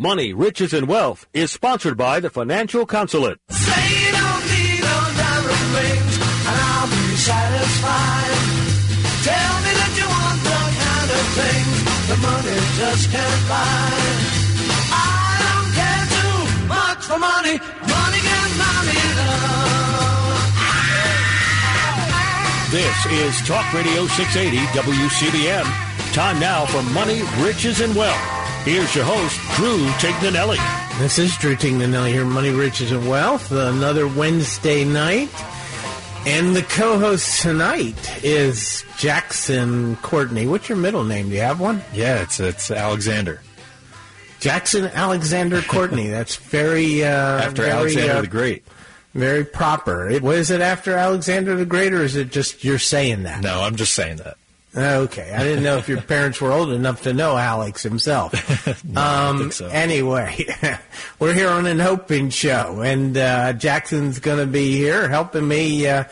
Money, Riches, and Wealth is sponsored by the Financial Consulate. Say you don't need no diamond rings, and I'll be satisfied. Tell me that you want the kind of things the money just can't buy. I don't care too much for money. Money can buy me love. This is Talk Radio 680 WCBM. Time now for Money, Riches, and Wealth. Here's your host, Drew Tignanelli. This is Drew Tignanelli here, Money, Riches, and Wealth. Another Wednesday night. And the co-host tonight is Jackson Courtney. What's your middle name? Do you have one? Yeah, it's it's Alexander. Jackson Alexander Courtney. That's very uh, After very, Alexander uh, the Great. Very proper. It, was it after Alexander the Great, or is it just you're saying that? No, I'm just saying that. Okay, I didn't know if your parents were old enough to know Alex himself. I um, think so. Anyway, we're here on an open show, and uh, Jackson's going to be here helping me uh,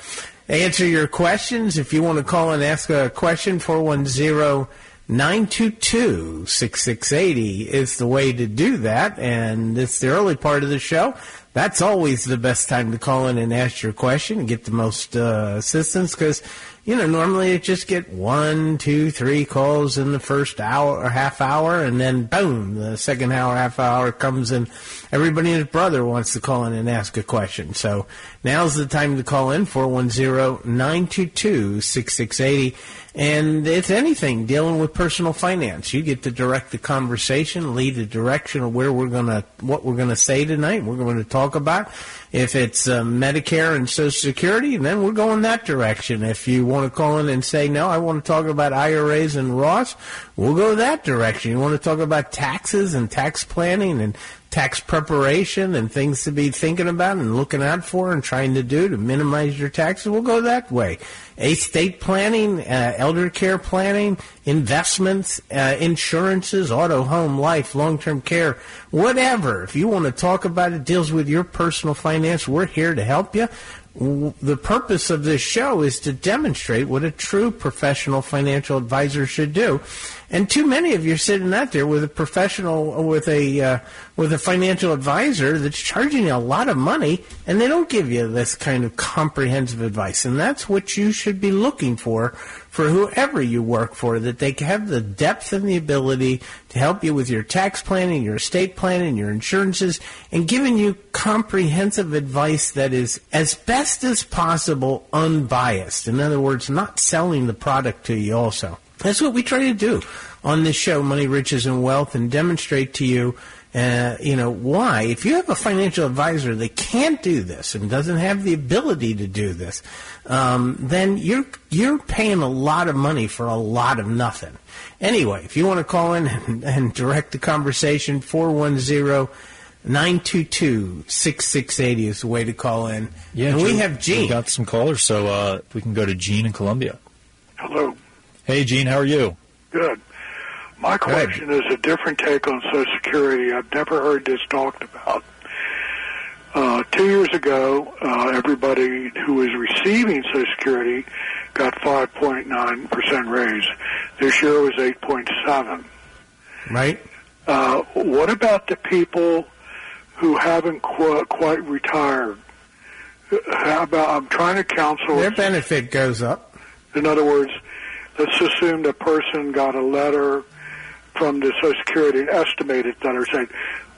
answer your questions. If you want to call and ask a question, 410 922 6680 is the way to do that, and it's the early part of the show. That's always the best time to call in and ask your question and get the most uh, assistance because you know, normally you just get one, two, three calls in the first hour or half hour, and then boom, the second hour, half hour comes and everybody and his brother wants to call in and ask a question. So now's the time to call in, 410-922-6680. And it's anything dealing with personal finance. You get to direct the conversation, lead the direction of where we're gonna, what we're gonna say tonight. We're going to talk about. If it's uh, Medicare and Social Security, then we're going that direction. If you want to call in and say, no, I want to talk about IRAs and Roths, we'll go that direction. You want to talk about taxes and tax planning and tax preparation and things to be thinking about and looking out for and trying to do to minimize your taxes, we'll go that way. Estate planning, uh, elder care planning, investments, uh, insurances, auto, home, life, long-term care, whatever. If you want to talk about it, deals with your personal finance, we're here to help you. The purpose of this show is to demonstrate what a true professional financial advisor should do. And too many of you are sitting out there with a professional, with a uh, with a financial advisor that's charging you a lot of money, and they don't give you this kind of comprehensive advice. And that's what you should be looking for for whoever you work for, that they have the depth and the ability to help you with your tax planning, your estate planning, your insurances, and giving you comprehensive advice that is as best as possible unbiased. In other words, not selling the product to you also. That's what we try to do on this show, Money, Riches, and Wealth, and demonstrate to you, uh, you know, why. If you have a financial advisor that can't do this and doesn't have the ability to do this, um, then you're you're paying a lot of money for a lot of nothing. Anyway, if you want to call in and, and direct the conversation, 410 922 6680 is the way to call in. Yeah, and we have Gene. We got some callers, so uh, we can go to Gene in Columbia. Hello. Hey, Gene, how are you? Good. My question is a different take on Social Security. I've never heard this talked about. Uh, two years ago, uh, everybody who was receiving Social Security got 5.9% raise. This year it was 8.7. Right? Uh, what about the people who haven't qu- quite retired? How about, I'm trying to counsel. Their benefit goes up. In other words, let's assume the person got a letter from the Social Security, an estimated letter saying,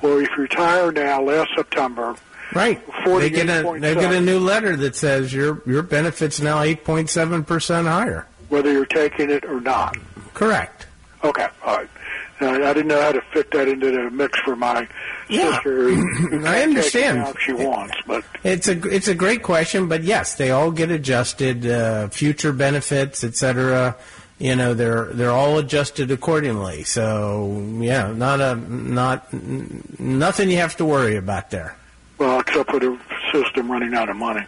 well, if you retire now, last September, Right. They get a they get a new letter that says your your benefits now eight point seven percent higher. whether you're taking it or not. Correct. Okay, all right. Uh, I didn't know how to fit that into the mix for my Yeah. sister. I can't take it understand. If she wants, but It's a it's a great question, but yes, they all get adjusted. Uh, future benefits, etc. You know, they're they're all adjusted accordingly. So yeah, not a not nothing you have to worry about there. well, except for the system running out of money.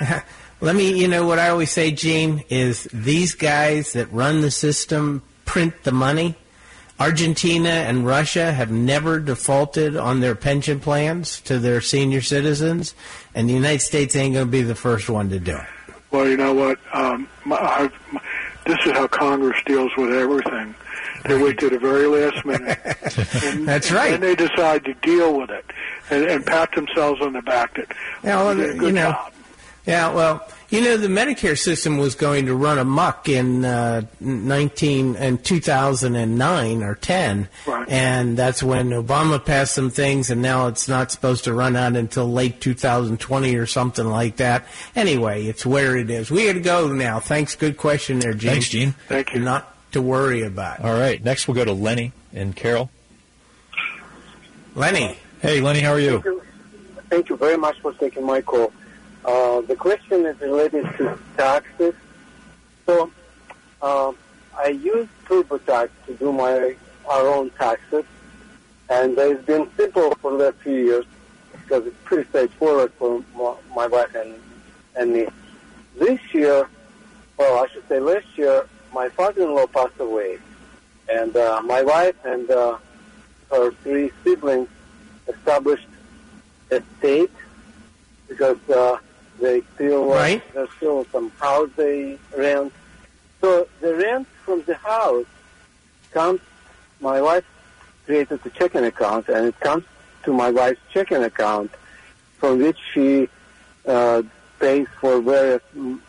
Let me, you know, what I always say, Gene, is these guys that run the system print the money. Argentina and Russia have never defaulted on their pension plans to their senior citizens, and the United States ain't going to be the first one to do it. Well, you know what? Um, my, I've, my, this is how Congress deals with everything. They wait to the very last minute. And, That's right. And they decide to deal with it and, and pat themselves on the back that Yeah, well, oh, a you good know, job. Yeah, well, you know, the Medicare system was going to run amok in uh, 19 and 2009 or 10, Right. and that's when Obama passed some things, and now it's not supposed to run out until late 2020 or something like that. Anyway, it's where it is. We got to go now. Thanks. Good question there, Gene. Thanks, Gene. Thank you. Not to worry about. All right. Next, we'll go to Lenny and Carol. Lenny. Hey, Lenny, how are you? Thank you. Thank you very much for taking my call. Uh, the question is related to taxes. So, um, I use TurboTax to do my our own taxes, and it's been simple for the last few years because it's pretty straightforward for my, wife and, and me. This year, well, I should say last year, my father-in-law passed away, and uh, my wife and uh, her three siblings established a state because uh, they still uh, Right. there's still some house they rent. So the rent from the house comes. My wife created a checking account, and it comes to my wife's checking account, from which she uh, pays for various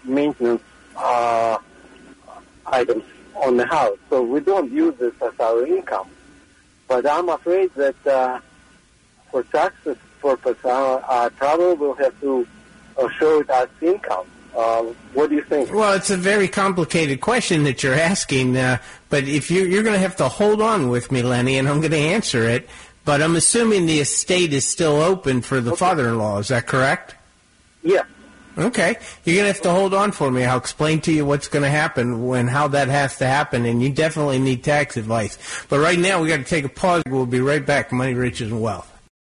maintenance uh, items on the house. So we don't use this as our income. But I'm afraid that uh, for taxes purpose, I, I probably will have to show it as income. Uh, what do you think? Well, it's a very complicated question that you're asking, uh, but if you, you're going to have to hold on with me, Lenny, and I'm going to answer it. But I'm assuming the estate is still open for the father-in-law. Is that correct? Yeah. Okay, you're gonna have to hold on for me. I'll explain to you what's gonna happen when how that has to happen, and you definitely need tax advice. But right now, we got to take a pause. We'll be right back. Money, riches, and wealth.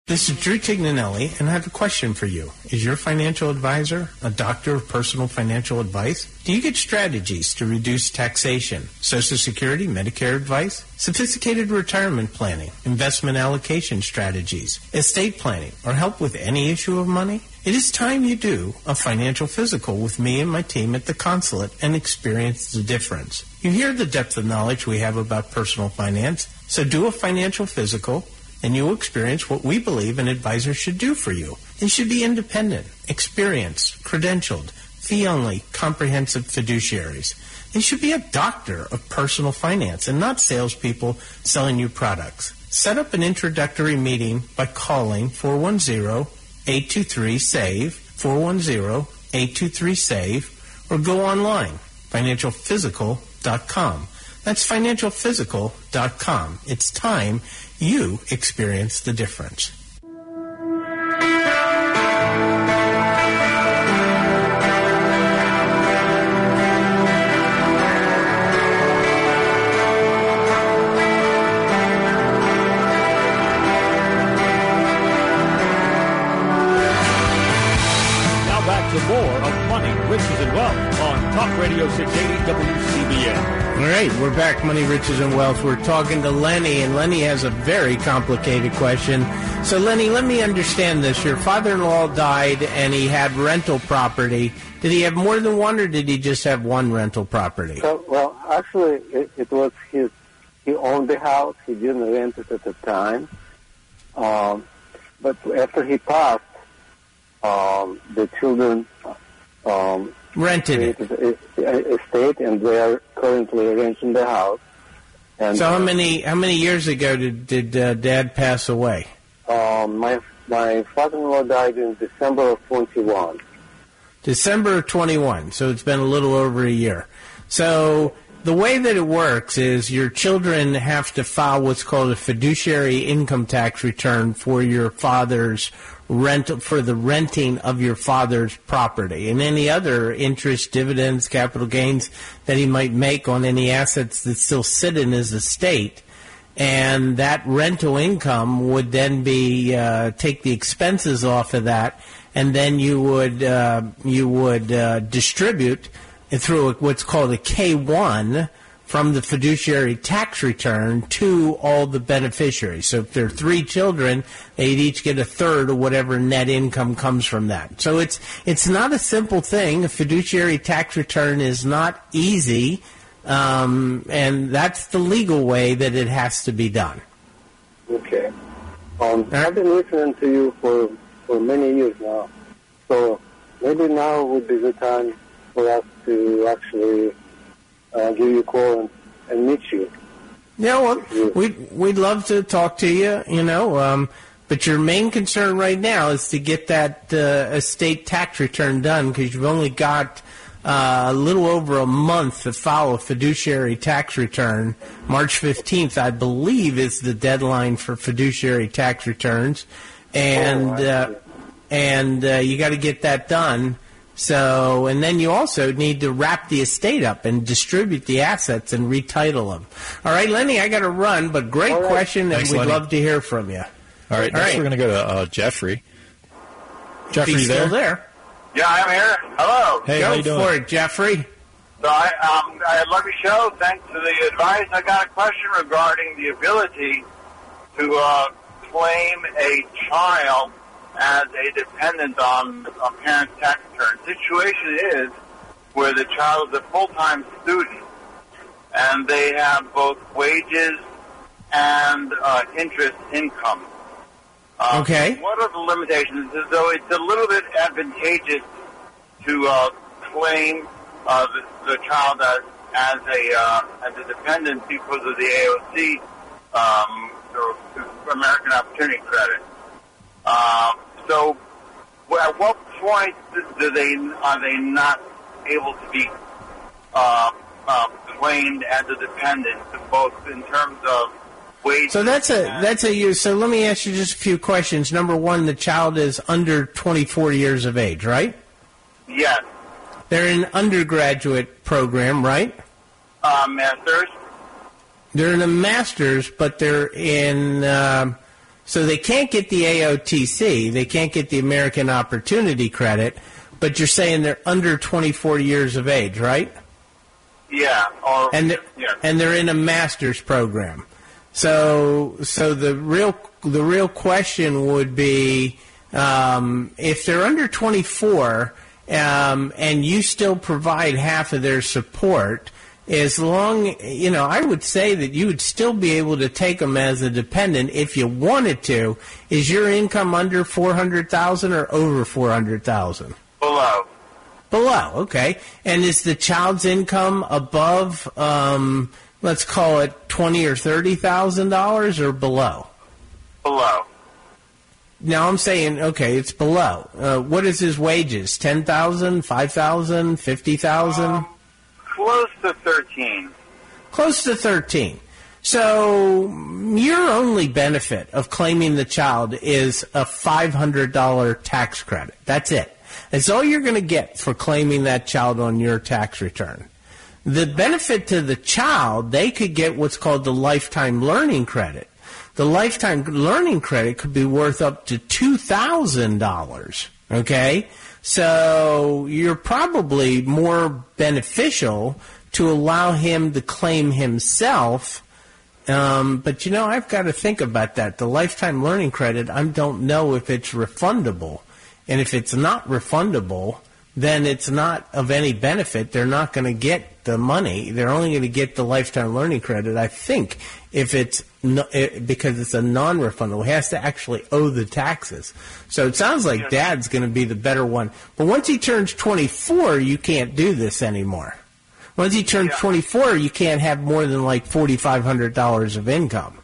This is Drew Tignanelli, and I have a question for you. Is your financial advisor a doctor of personal financial advice? Do you get strategies to reduce taxation, Social Security, Medicare advice, sophisticated retirement planning, investment allocation strategies, estate planning, or help with any issue of money? It is time you do a financial physical with me and my team at the consulate and experience the difference. You hear the depth of knowledge we have about personal finance, so do a financial physical and you'll experience what we believe an advisor should do for you. They should be independent, experienced, credentialed, fee-only, comprehensive fiduciaries. They should be a doctor of personal finance and not salespeople selling you products. Set up an introductory meeting by calling 410-823-SAVE, 410-823-SAVE, or go online, financialphysical.com. That's financialphysical.com. It's time you experience the difference. 680 WCBM. All right, we're back, Money, Riches, and Wealth. We're talking to Lenny, and Lenny has a very complicated question. So, Lenny, let me understand this. Your father-in-law died, and he had rental property. Did he have more than one, or did he just have one rental property? So, well, actually, it, it was his. He owned the house. He didn't rent it at the time. Um, but after he passed, um, the children um, Rented it. created a, a estate, and they are currently renting the house. And So, how many how many years ago did did uh, Dad pass away? um, my my father-in-law died in December of 21. December of 21. So it's been a little over a year. So the way that it works is your children have to file what's called a fiduciary income tax return for your father's rent for the renting of your father's property. And any other interest, dividends, capital gains that he might make on any assets that still sit in his estate. And that rental income would then be uh, take the expenses off of that, and then you would uh, you would uh, distribute through what's called a K one from the fiduciary tax return to all the beneficiaries. So if there are three children, they'd each get a third of whatever net income comes from that. So it's it's not a simple thing. A fiduciary tax return is not easy um, and that's the legal way that it has to be done. Okay. Um, I've been listening to you for, for many years now. So maybe now would be the time for us to actually uh, give you a call and, and meet you. Yeah, well, we'd we'd love to talk to you, you know. Um, but your main concern right now is to get that uh, estate tax return done because you've only got uh, a little over a month to file a fiduciary tax return. March 15th, I believe, is the deadline for fiduciary tax returns, and uh, and uh, you got to get that done. So, and then you also need to wrap the estate up and distribute the assets and retitle them. All right, Lenny, I got to run, but great All right. question, and we'd Lenny. love to hear from you. All right, All next right. we're going to go to uh, Jeffrey. Jeffrey, Be you still there? there. Yeah, I'm here. Hello. Hey, how you doing? for it, Jeffrey. So I, um, I love your show. Thanks for the advice. I got a question regarding the ability to uh, claim a child as a dependent on a parent's tax return. Situation is where the child is a full-time student and they have both wages and uh, interest income. Uh, Okay. What are the limitations? So it's a little bit advantageous to uh, claim uh, the, the child as, as a uh, as a dependent because of the AOC, um, or American Opportunity Credit. Uh, so, at what point do they are they not able to be uh, uh, claimed as a dependent, both in terms of wages? So that's a that's a use. So let me ask you just a few questions. Number one, the child is under 24 years of age, right? yes, They're in undergraduate program, right? uh, masters. They're in a master's, but they're in. Um, so they can't get the AOTC. They can't get the American Opportunity Credit. But you're saying they're under 24 years of age, right? Yeah, or and they're, yes. and they're in a master's program. So so the real the real question would be um, if they're under 24 um, and you still provide half of their support. As long, you know, I would say that you would still be able to take them as a dependent if you wanted to. Is your income under four hundred thousand or over four hundred thousand? below. Below, okay. And is the child's income above, um, let's call it twenty or thirty thousand dollars, or below? Below. Now I'm saying, okay, it's below. Uh, what is his wages? Ten thousand, five thousand, fifty thousand? Close to 13. Close to thirteen. So your only benefit of claiming the child is a five hundred dollar tax credit. That's it. That's all you're going to get for claiming that child on your tax return. The benefit to the child, they could get what's called the lifetime learning credit. The lifetime learning credit could be worth up to two thousand dollars. Okay, so you're probably more beneficial to allow him to claim himself. Um, but you know, I've got to think about that. The lifetime learning credit, I don't know if it's refundable. And if it's not refundable, then it's not of any benefit. They're not going to get the money. They're only going to get the lifetime learning credit, I think, if it's no, it, because it's a non-refundable. He has to actually owe the taxes. So it sounds like Dad's going to be the better one. But once he turns 24, you can't do this anymore. Once he turns 24, you can't have more than like $4,500 of income.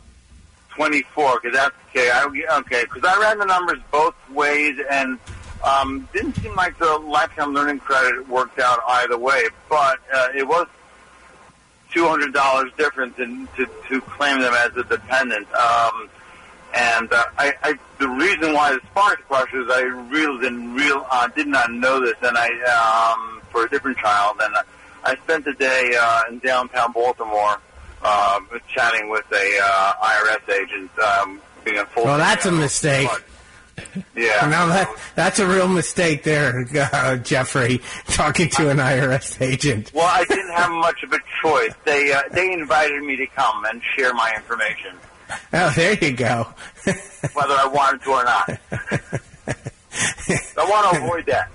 24, because that's okay. I, okay, because I ran the numbers both ways, and um, didn't seem like the lifetime learning credit worked out either way. But uh, it was two hundred dollars difference in to, to claim them as a dependent. Um, and uh, I, I, the reason why the question is I really didn't real uh, did not know this, and I um, for a different child, and I spent the day uh, in downtown Baltimore uh, chatting with a uh, IRS agent, um, being a full. Well, that's a mistake. Yeah. Now that that's a real mistake there, uh, Jeffrey, talking to an IRS agent. Well, I didn't have much of a choice. They uh, they invited me to come and share my information, Oh, there you go. whether I wanted to or not. I want to avoid that.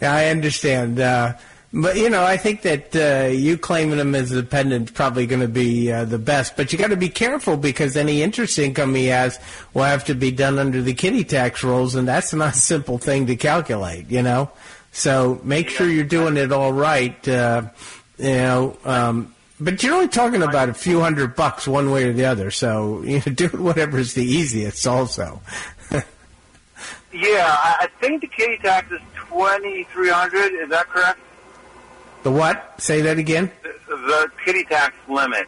Yeah, I understand. Uh, But you know, I think that uh, you claiming them as a dependent probably going to be uh, the best. But you got to be careful because any interest income he has will have to be done under the kiddie tax rules, and that's not a simple thing to calculate. You know, so make sure you're doing it all right. Uh, you know, um, but you're only talking about a few hundred bucks one way or the other. So you know, do whatever's the easiest. Also, Yeah, I, I think the kiddie tax is twenty three hundred. Is that correct? The what? Say that again. The, the kiddie tax limit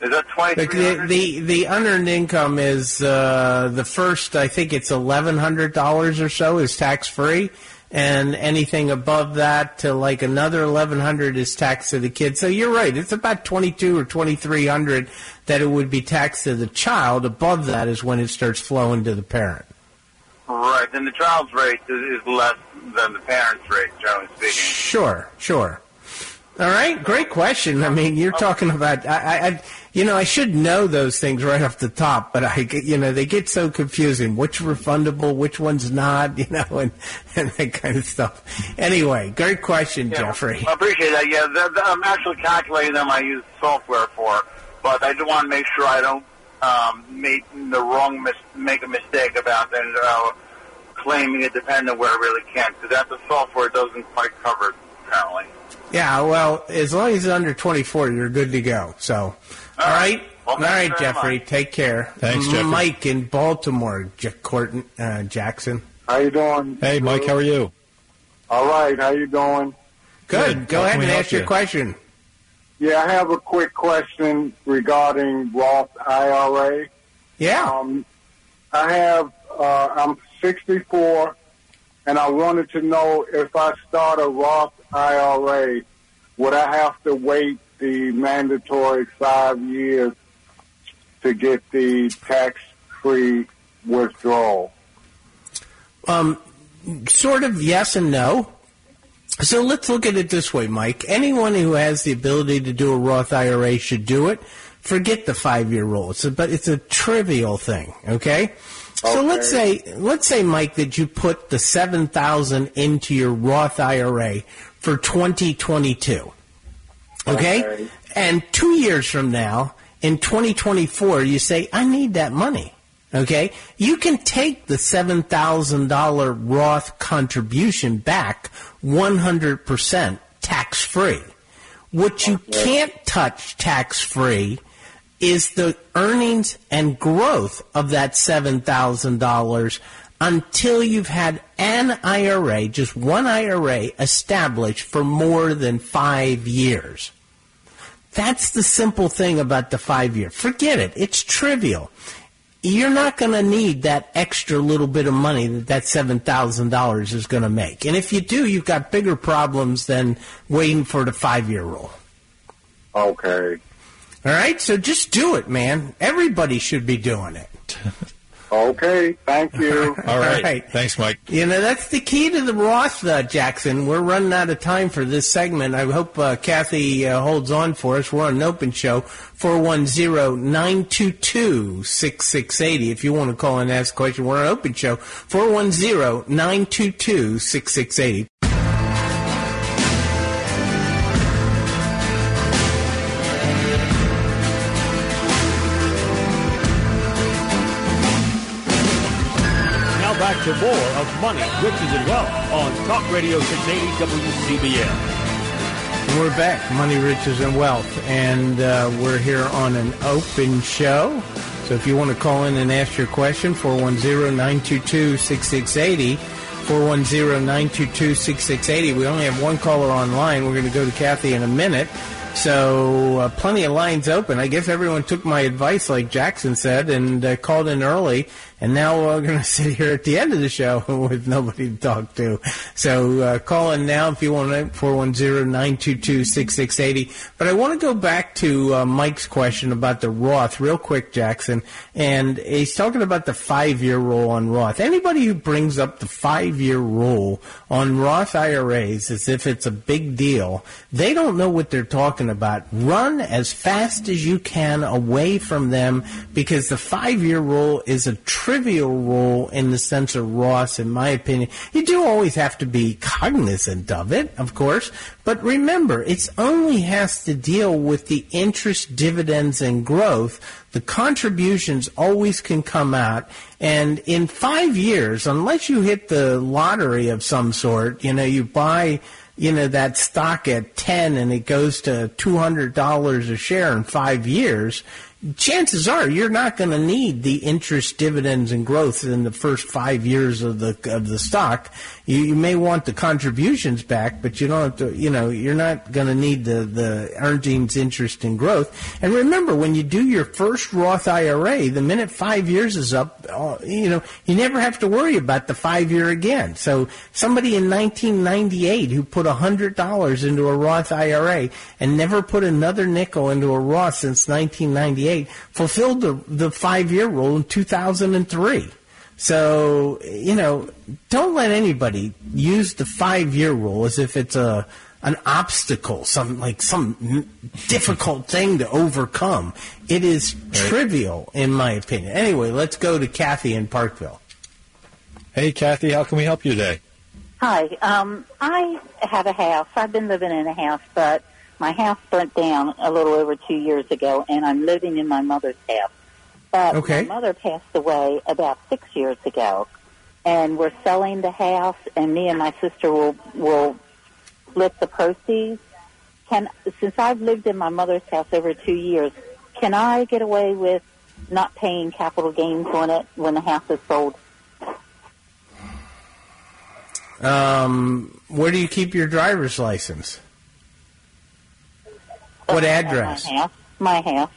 is that twenty The, the the the unearned income is uh, the first. I think it's eleven hundred dollars or so is tax free, and anything above that to like another eleven hundred is taxed to the kid. So you're right. It's about twenty two or twenty three hundred that it would be taxed to the child. Above that is when it starts flowing to the parent. Right, then the child's rate is, is less than the parent's rate, generally speaking. Sure, sure. All right, great question. I mean, you're talking about, I, I, you know, I should know those things right off the top, but I, get- you know, they get so confusing. Which refundable, which one's not, you know, and, and that kind of stuff. Anyway, great question, Jeffrey. I appreciate that. Yeah, the, the, I'm actually calculating them. I use software for, but I do want to make sure I don't um, make the wrong mis- make a mistake about then uh, claiming a dependent where I really can't. Because that the software doesn't quite cover it, apparently. Yeah, well, as long as it's under 24, you're good to go. So, all right. Well, All thank you right, very Jeffrey, much. take care. Thanks, Jeffrey. Mike in Baltimore, J- Courtney, uh, Jackson. How you doing? Hey, Mike, how are you? All right. How you doing? Good. Good. Go How ahead and help ask your question. Yeah, I have a quick question regarding Roth IRA. Yeah. Um, I have, uh, I'm 64, and I wanted to know if I start a Roth IRA, would I have to wait the mandatory five years to get the tax-free withdrawal? Um, sort of yes and no. So let's look at it this way, Mike. Anyone who has the ability to do a Roth IRA should do it. Forget the five-year rule. It's a, but it's a trivial thing. Okay. So Okay. let's say, let's say, Mike, that you put the seven thousand into your Roth IRA for 2022. Okay? Okay. And two years from now, in 2024, you say, I need that money. Okay? You can take the $7,000 Roth contribution back 100% tax free. What you can't touch tax free is the earnings and growth of that $7,000 until you've had an IRA, just one IRA, established for more than five years. That's the simple thing about the five year. Forget it. It's trivial. You're not going to need that extra little bit of money that that $7,000 is going to make. And if you do, you've got bigger problems than waiting for the five year rule. Okay. All right? So just do it, man. Everybody should be doing it. Okay. Thank you. All right. All right. Thanks, Mike. You know, that's the key to the Roth, uh, Jackson. We're running out of time for this segment. I hope uh, Kathy uh, holds on for us. We're on an open show, 410-922-6680. If you want to call and ask a question, we're on an open show, 410-922-6680. Money, Riches, and Wealth on Talk Radio 680 WCBM. And We're back, Money, Riches, and Wealth, and uh, we're here on an open show. So if you want to call in and ask your question, 410-922-6680, 410-922-6680. We only have one caller online. We're going to go to Kathy in a minute. So uh, plenty of lines open. I guess everyone took my advice, like Jackson said, and uh, called in early. And now we're all going to sit here at the end of the show with nobody to talk to. So uh, call in now if you want to, 410-922-6680. But I want to go back to uh, Mike's question about the Roth real quick, Jackson. And he's talking about the five-year rule on Roth. Anybody who brings up the five-year rule on Roth IRAs as if it's a big deal, they don't know what they're talking about. Run as fast as you can away from them because the five year rule is a trivial role in the sense of Roths, in my opinion. You do always have to be cognizant of it, of course, but remember, it only has to deal with the interest, dividends, and growth. The contributions always can come out, and in five years, unless you hit the lottery of some sort, you know, you buy you know that stock at 10 and it goes to $200 a share in 5 years chances are you're not going to need the interest, dividends, and growth in the first five years of the of the stock. You, you may want the contributions back, but you don't. To, you know, you're not going to need the the earnings, interest, and growth. And remember, when you do your first Roth IRA, the minute five years is up, uh, you know, you never have to worry about the five year again. So somebody in 1998 who put hundred dollars into a Roth IRA and never put another nickel into a Roth since 1998 fulfilled the, the five year rule in 2003. So, you know, don't let anybody use the five year rule as if it's a, an obstacle, some like some difficult thing to overcome. It is right. trivial, in my opinion. Anyway, let's go to Kathy in Parkville. Hey, Kathy, how can we help you today? Hi, um, I have a house. I've been living in a house, but my house burnt down a little over two years ago, and I'm living in my mother's house. But okay. my mother passed away about six years ago, and we're selling the house, and me and my sister will will split the proceeds. Can since I've lived in my mother's house over two years, can I get away with not paying capital gains on it when the house is sold? Um, where do you keep your driver's license? What address? My house. My house.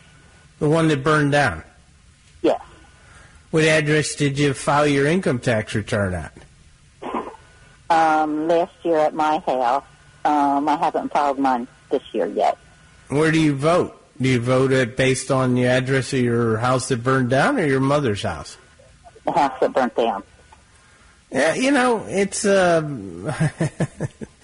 The one that burned down? Yes. What address did you file your income tax return at? Um, last year at my house. Um, I haven't filed mine this year yet. Where do you vote? Do you vote it based on the address of your house that burned down or your mother's house? The house that burnt down. Yeah, you know, it's uh,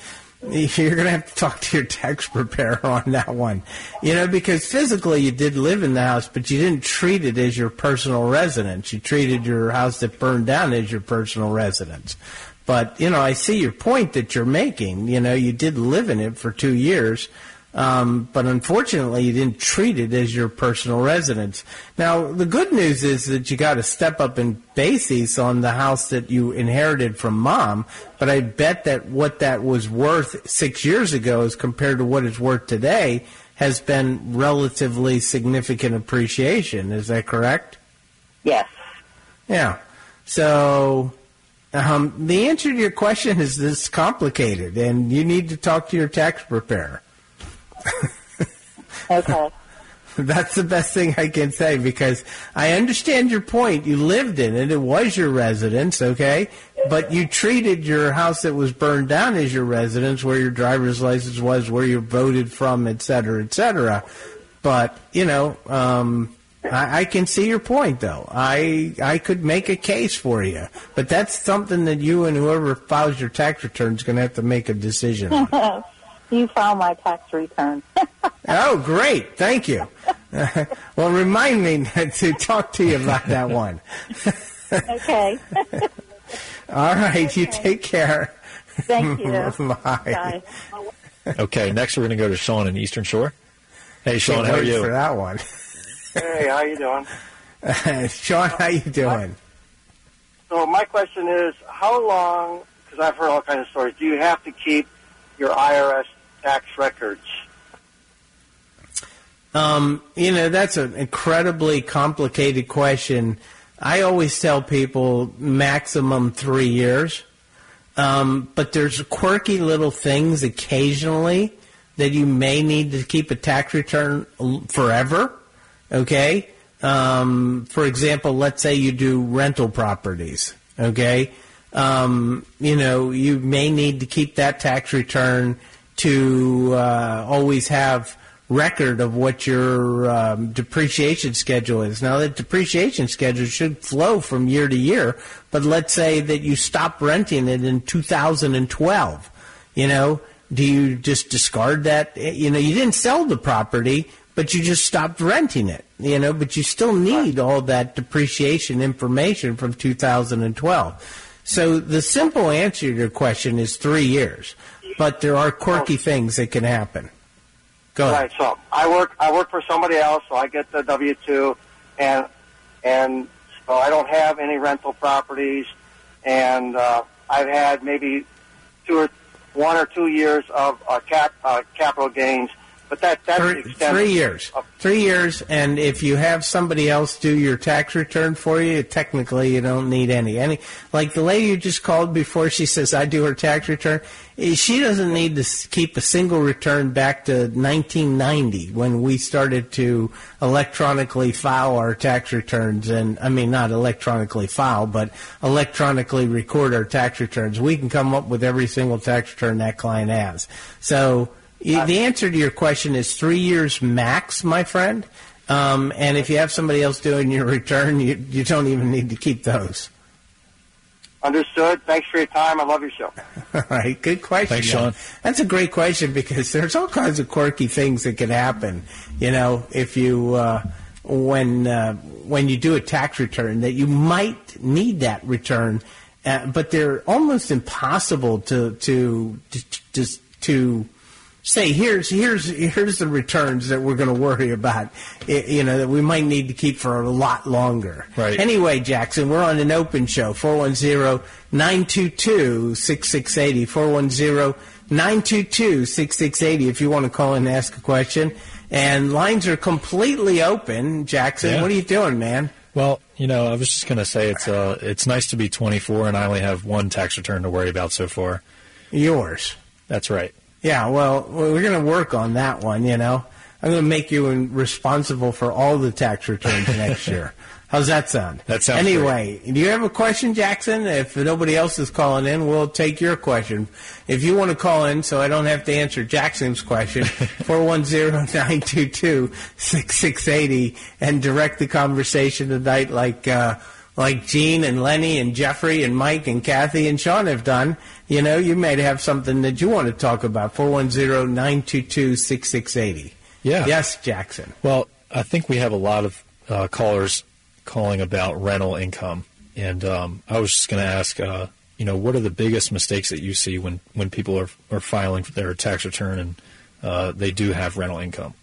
You're going to have to talk to your tax preparer on that one. You know, because physically you did live in the house, but you didn't treat it as your personal residence. You treated your house that burned down as your personal residence. But, you know, I see your point that you're making. You know, you did live in it for two years. Um, but unfortunately, you didn't treat it as your personal residence. Now, the good news is that you got to step up in basis on the house that you inherited from mom. But I bet that what that was worth six years ago, as compared to what it's worth today, has been relatively significant appreciation. Is that correct? Yes. Yeah. So um, the answer to your question is this complicated, and you need to talk to your tax preparer. okay. That's the best thing I can say because I understand your point. You lived in it. It was your residence, okay? But you treated your house that was burned down as your residence, where your driver's license was, where you voted from, et cetera, et cetera. But, you know, um, I, I can see your point, though. I I could make a case for you, but that's something that you and whoever files your tax return is going to have to make a decision on. you file my tax return. oh, great. Thank you. well, remind me to talk to you about that one. okay. All right. Okay. You take care. Thank you. Bye. Bye. Okay. Next, we're going to go to Sean in Eastern Shore. Hey, Sean, Can't how are you? For that one. Hey, how you doing? Sean, how you doing? So my question is, how long? Because I've heard all kinds of stories. Do you have to keep your IRS tax records? Um, you know, that's an incredibly complicated question. I always tell people maximum three years. Um, but there's quirky little things occasionally that you may need to keep a tax return forever. Okay? Um, for example, let's say you do rental properties. Okay? Um, you know, you may need to keep that tax return to uh, always have record of what your um, depreciation schedule is. Now, that depreciation schedule should flow from year to year, but let's say that you stop renting it in 2012. You know, do you just discard that? You know, you didn't sell the property, but you just stopped renting it. You know, but you still need all that depreciation information from 2012. So the simple answer to your question is three years, but there are quirky things that can happen. Go ahead. Right. So I work. I work for somebody else, so I get the W two, and and so I don't have any rental properties, and uh, I've had maybe two or one or two years of uh, cap uh, capital gains, but that that's Three, three years. of- Three years, and if you have somebody else do your tax return for you, technically you don't need any. Any like the lady you just called before, she says I do her tax return. eh, She doesn't need to keep a single return back to 1990 when we started to electronically file our tax returns, and I mean not electronically file, but electronically record our tax returns. We can come up with every single tax return that client has. So. Y- The answer to your question is three years max, my friend. Um, and if you have somebody else doing your return, you, you don't even need to keep those. Understood. Thanks for your time. I love your show. All right, good question. Thanks, Sean. That's a great question because there's all kinds of quirky things that can happen. You know, if you uh, when uh, when you do a tax return, that you might need that return, uh, but they're almost impossible to to to to, to say here's here's here's the returns that we're going to worry about. You know that we might need to keep for a lot longer. Right. Anyway, Jackson, we're on an open show. 410-922-6680. 410-922-6680 if you want to call in and ask a question. And lines are completely open. Jackson, Yeah. what are you doing, man? Well, you know, I was just going to say it's uh, it's nice to be 24 and I only have one tax return to worry about so far. Yours. That's right. Yeah, well, we're going to work on that one, you know. I'm going to make you responsible for all the tax returns next year. How's that sound? That sounds Anyway, do you have a question, Jackson? If nobody else is calling in, we'll take your question. If you want to call in so I don't have to answer Jackson's question, 410-922-6680 and direct the conversation tonight like uh, like Gene and Lenny and Jeffrey and Mike and Kathy and Sean have done. You know, you may have something that you want to talk about. 410-922-6680. Yeah. Yes, Jackson. Well, I think we have a lot of uh, callers calling about rental income, and um, I was just going to ask, uh, you know, what are the biggest mistakes that you see when when people are are filing their tax return and uh, they do have rental income?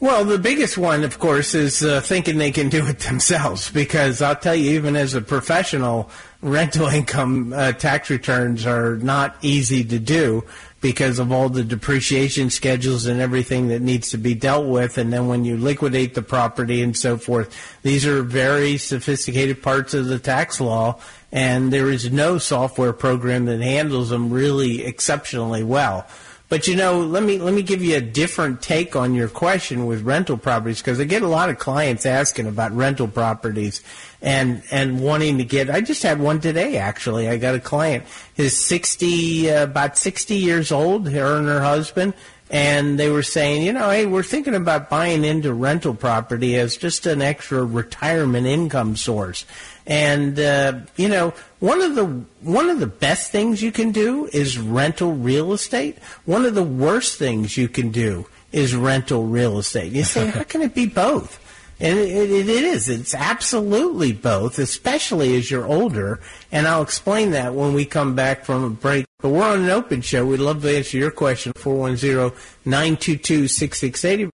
Well, the biggest one, of course, is uh, thinking they can do it themselves. Because I'll tell you, even as a professional, rental income uh, tax returns are not easy to do because of all the depreciation schedules and everything that needs to be dealt with. And then when you liquidate the property and so forth, these are very sophisticated parts of the tax law. And there is no software program that handles them really exceptionally well. But you know, let me let me give you a different take on your question with rental properties because I get a lot of clients asking about rental properties and and wanting to get. I just had one today actually. I got a client. His sixty uh, about sixty years old. Her and her husband. And they were saying, you know, hey, we're thinking about buying into rental property as just an extra retirement income source. And uh, you know, one of the one of the best things you can do is rental real estate. One of the worst things you can do is rental real estate. You say, how can it be both? And it, it, it is. It's absolutely both, especially as you're older. And I'll explain that when we come back from a break. But we're on an open show. We'd love to answer your question, 410-922-6680.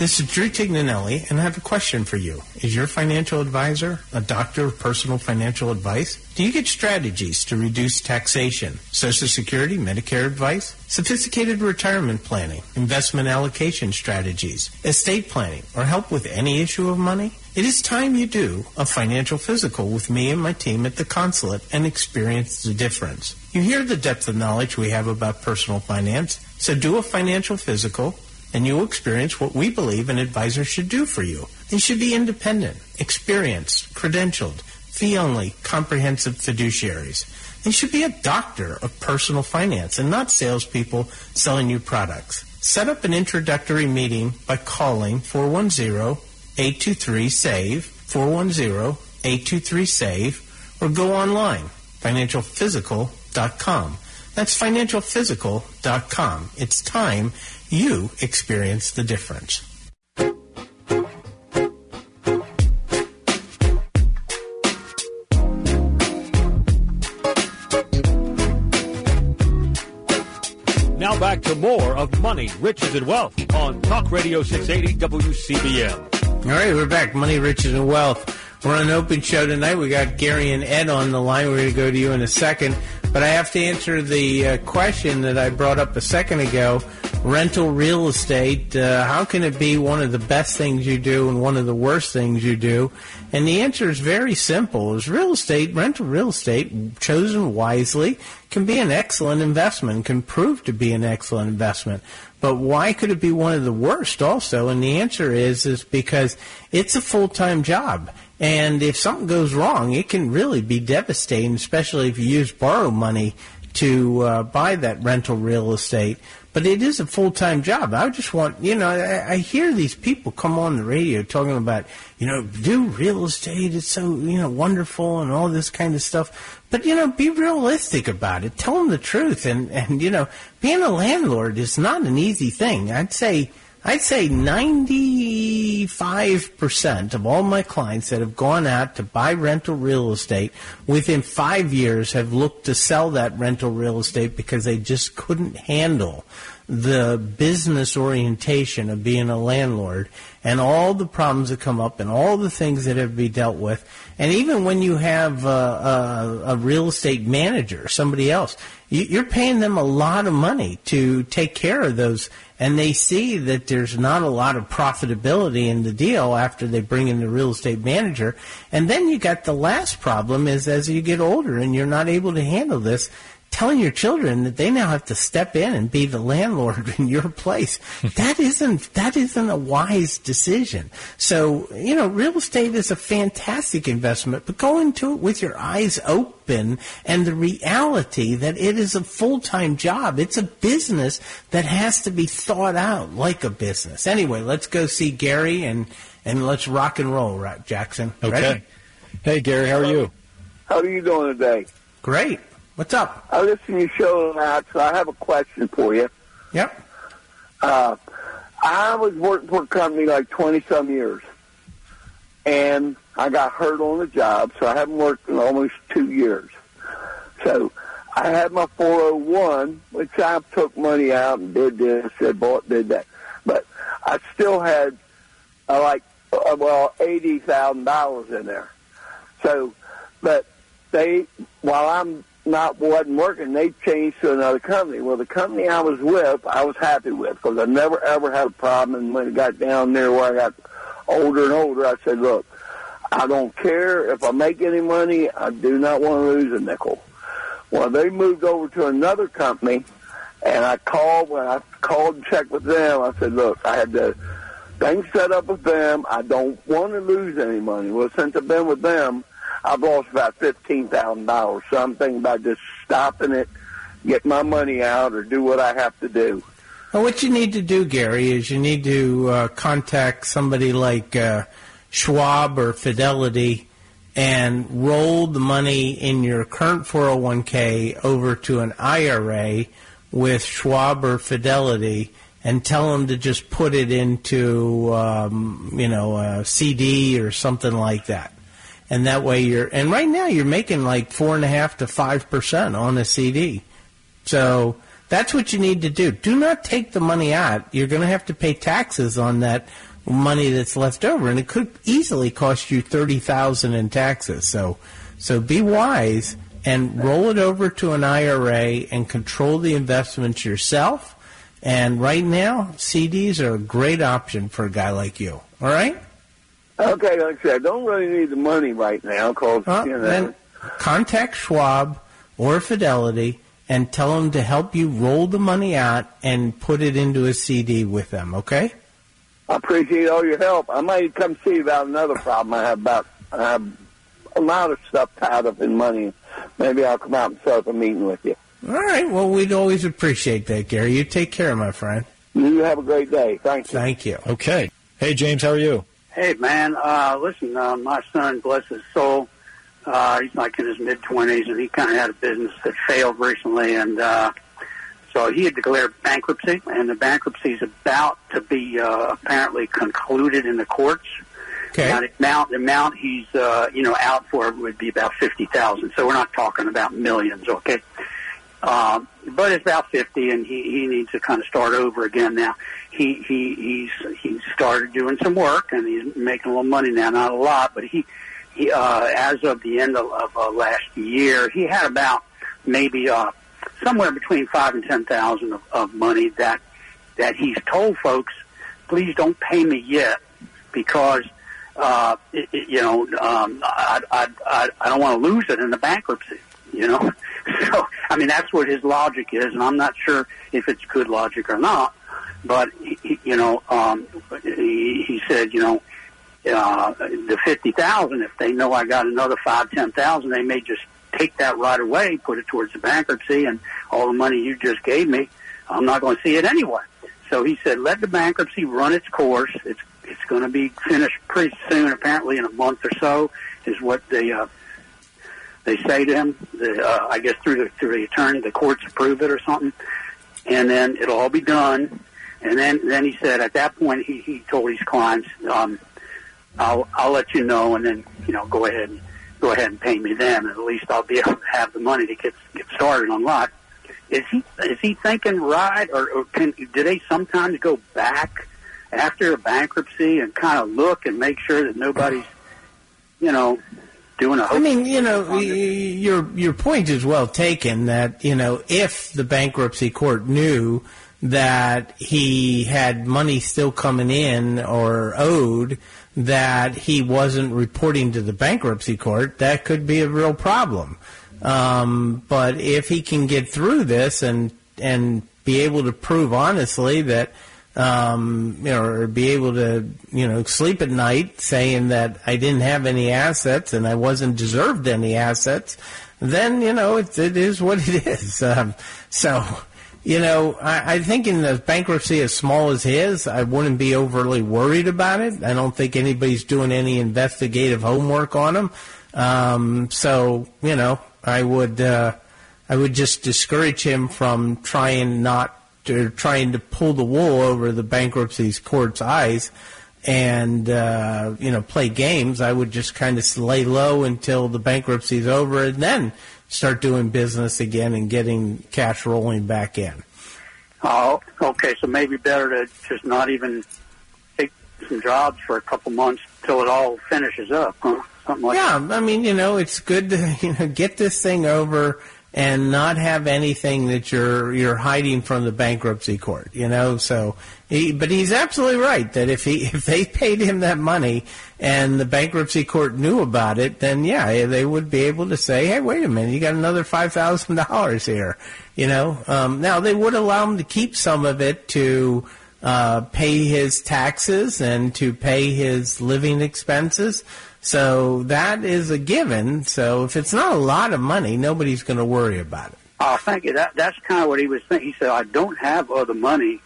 This is Drew Tignanelli, and I have a question for you. Is your financial advisor a doctor of personal financial advice? Do you get strategies to reduce taxation, Social Security, Medicare advice, sophisticated retirement planning, investment allocation strategies, estate planning, or help with any issue of money? It is time you do a financial physical with me and my team at the consulate and experience the difference. You hear the depth of knowledge we have about personal finance, so do a financial physical and you will experience what we believe an advisor should do for you. They should be independent, experienced, credentialed, fee-only, comprehensive fiduciaries. They should be a doctor of personal finance and not salespeople selling you products. Set up an introductory meeting by calling 410-823-SAVE, 410-823-SAVE, or go online, financialphysical.com. That's financialphysical.com. It's time you experience the difference. Now back to more of Money, Riches, and Wealth on Talk Radio 680 WCBM. All right, we're back. Money, Riches, and Wealth. We're on an open show tonight. We got Gary and Ed on the line. We're going to go to you in a second. But I have to answer the uh, question that I brought up a second ago rental real estate. Uh, how can it be one of the best things you do and one of the worst things you do? And the answer is very simple. Is real estate, rental real estate, chosen wisely, can be an excellent investment, can prove to be an excellent investment. But why could it be one of the worst also? And the answer is, is because it's a full-time job. And if something goes wrong, it can really be devastating, especially if you use borrow money to uh, buy that rental real estate. But it is a full time job. I just want, you know, I, I hear these people come on the radio talking about, you know, do real estate. It's so, you know, wonderful and all this kind of stuff. But, you know, be realistic about it. Tell them the truth. And, and, you know, being a landlord is not an easy thing. I'd say, I'd say 95% of all my clients that have gone out to buy rental real estate within five years have looked to sell that rental real estate because they just couldn't handle the business orientation of being a landlord and all the problems that come up and all the things that have to be dealt with. And even when you have a, a, a real estate manager, somebody else, you, you're paying them a lot of money to take care of those and they see that there's not a lot of profitability in the deal after they bring in the real estate manager. And then you got the last problem is as you get older and you're not able to handle this, telling your children that they now have to step in and be the landlord in your place. that isn't that isn't a wise decision. So, you know, real estate is a fantastic investment, but go into it with your eyes open and the reality that it is a full-time job. It's a business that has to be thought out like a business. Anyway, let's go see Gary and and let's rock and roll, right, Jackson. Okay. Ready? Hey, Gary, how are you? How are you doing today? Great. What's up? I listen to your show a lot, so I have a question for you. Yep. Uh, I was working for a company like 20 some years, and I got hurt on the job, so I haven't worked in almost two years. So I had my 401, which I took money out and did this, said bought, did that. But I still had uh, like, uh, well, $80,000 in there. So, but they, while I'm not wasn't working, they changed to another company. Well, the company I was with, I was happy with because I never ever had a problem. And when it got down there where I got older and older, I said, "Look, I don't care if I make any money. I do not want to lose a nickel." Well, they moved over to another company, and I called when I called and checked with them. I said, "Look, I had the things set up with them. I don't want to lose any money." Well, since I've been with them. I've lost about fifteen thousand dollars. So I'm thinking about just stopping it, get my money out, or do what I have to do. Well, what you need to do, Gary, is you need to uh, contact somebody like uh, Schwab or Fidelity and roll the money in your current 401k over to an IRA with Schwab or Fidelity and tell them to just put it into, um, you know, a CD or something like that and that way you're and right now you're making like four and a half to five percent on a CD. So that's what you need to do. Do not take the money out. You're going to have to pay taxes on that money that's left over, and it could easily cost you thirty thousand in taxes. So, so be wise and roll it over to an IRA and control the investments yourself. And right now, CDs are a great option for a guy like you. All right. Okay, like I said, I don't really need the money right now because Well, you know. then contact Schwab or Fidelity and tell them to help you roll the money out and put it into a CD with them. Okay? I appreciate all your help. I might come see you about another problem I have about I have a lot of stuff tied up in money. Maybe I'll come out and set up a meeting with you. All right. Well, we'd always appreciate that, Gary. You take care, my friend. You have a great day. Thank you. Thank you. Okay. Hey, James, how are you? Hey, man. Uh, listen, uh, my son, bless his soul, Uh, he's like in his mid twenties, and he kind of had a business that failed recently, and uh, so he had declared bankruptcy, and the bankruptcy is about to be uh, apparently concluded in the courts. Okay. Now, the amount, the amount he's uh, you know out for would be about fifty thousand. So we're not talking about millions, okay? Um, but it's about fifty, and he he needs to kind of start over again now. He he he's he's started doing some work, and he's making a little money now, not a lot, but he he uh, as of the end of, of uh, last year, he had about maybe uh, somewhere between five and ten thousand of, of money that that he's told folks, please don't pay me yet because uh, it, it, you know um, I, I I I don't want to lose it in the bankruptcy. You know, so I mean that's what his logic is, and I'm not sure if it's good logic or not. But you know, um, he, he said, you know, uh, the fifty thousand. If they know I got another five, ten thousand, they may just take that right away, put it towards the bankruptcy, and all the money you just gave me, I'm not going to see it anyway. So he said, let the bankruptcy run its course. It's it's going to be finished pretty soon, apparently in a month or so, is what they uh, they say to him. Uh, I guess through the through the attorney, the courts approve it or something, and then it'll all be done. And then then he said at that point he he told his clients, um, I'll I'll let you know, and then you know go ahead and go ahead and pay me then, at least I'll be able to have the money to get get started on lot. Is he is he thinking right, or, or can do they sometimes go back after a bankruptcy and kind of look and make sure that nobody's you know doing a I mean, you know, your your point is well taken. That you know, if the bankruptcy court knew that he had money still coming in or owed that he wasn't reporting to the bankruptcy court, that could be a real problem. Um, but if he can get through this and and be able to prove honestly that um, you know, or be able to, you know, sleep at night saying that I didn't have any assets and I wasn't deserved any assets, then, you know, it, it is what it is. Um, so, you know, I, I think in the bankruptcy as small as his, I wouldn't be overly worried about it. I don't think anybody's doing any investigative homework on him. Um, so, you know, I would, uh, I would just discourage him from trying not to trying to pull the wool over the bankruptcy court's eyes and uh, you know play games. I would just kind of lay low until the bankruptcy's over and then start doing business again and getting cash rolling back in. Oh, okay. So maybe better to just not even take some jobs for a couple months till it all finishes up. Huh? Something like yeah, I mean, you know, it's good to you know get this thing over and not have anything that you're you're hiding from the bankruptcy court. You know, so he, but he's absolutely right that if he if they paid him that money and the bankruptcy court knew about it, then yeah, they would be able to say, hey, wait a minute, you got another five thousand dollars here. You know, um, now they would allow him to keep some of it to uh, pay his taxes and to pay his living expenses. So that is a given. So if it's not a lot of money, nobody's going to worry about it. Oh, thank you. That that's kind of what he was thinking. He said, "I don't have other money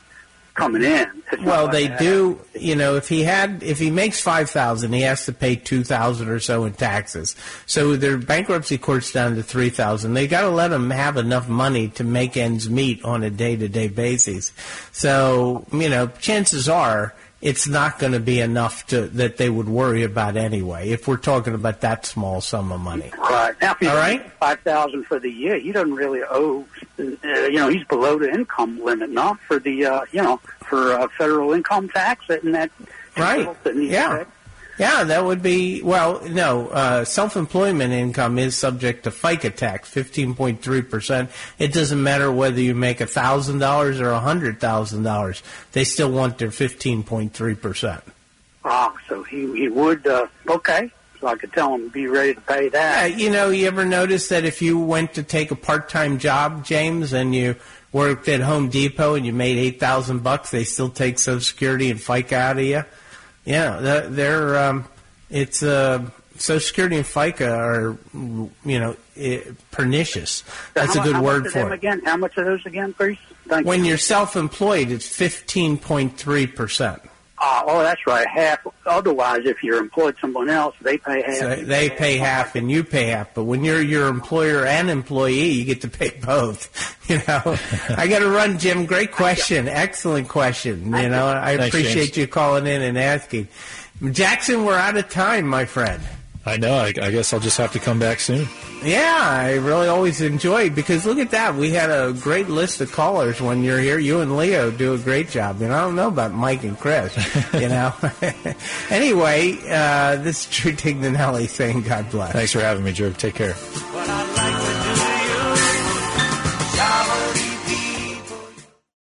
coming in." Well, they do. You know, if he had, if he makes five thousand, he has to pay two thousand or so in taxes. So their bankruptcy court's down to three thousand. They got to let him have enough money to make ends meet on a day-to-day basis. So you know, chances are it's not going to be enough to that they would worry about anyway. If we're talking about that small sum of money. Right now, if All right. five thousand for the year, he doesn't really owe. Uh, you know, he's below the income limit, not for the uh, you know for uh, federal income tax, and that Right. that Yeah. Yeah, that would be well. No, uh, self-employment income is subject to FICA tax, fifteen point three percent. It doesn't matter whether you make a thousand dollars or a hundred thousand dollars; they still want their fifteen point three percent. Ah, so he he would. Uh, okay, so I could tell him be ready to pay Yeah, that. you know, you ever notice that if you went to take a part-time job, James, and you worked at Home Depot and you made eight thousand bucks, they still take Social Security and FICA out of you. Yeah, they're, they're um, it's uh, Social Security and FICA are you know eh, pernicious. That's How a good word for it. Again, how much are those again, please? Thank When you. you're self-employed, it's fifteen point three percent. Uh, oh, that's right, half. Otherwise, if you're employed someone else, they pay half. So they pay half and you pay half. But when you're your employer and employee, you get to pay both. You know, I got to run, Jim. Great question, excellent question. You know, I appreciate you calling in and asking. Jackson, we're out of time, my friend. I know. I, I guess I'll just have to come back soon. Yeah, I really always enjoy because look at that. We had a great list of callers when you're here. You and Leo do a great job. You know, I don't know about Mike and Chris, you know. anyway, uh, this is Drew Tignanelli saying God bless. Thanks for having me, Drew. Take care. When I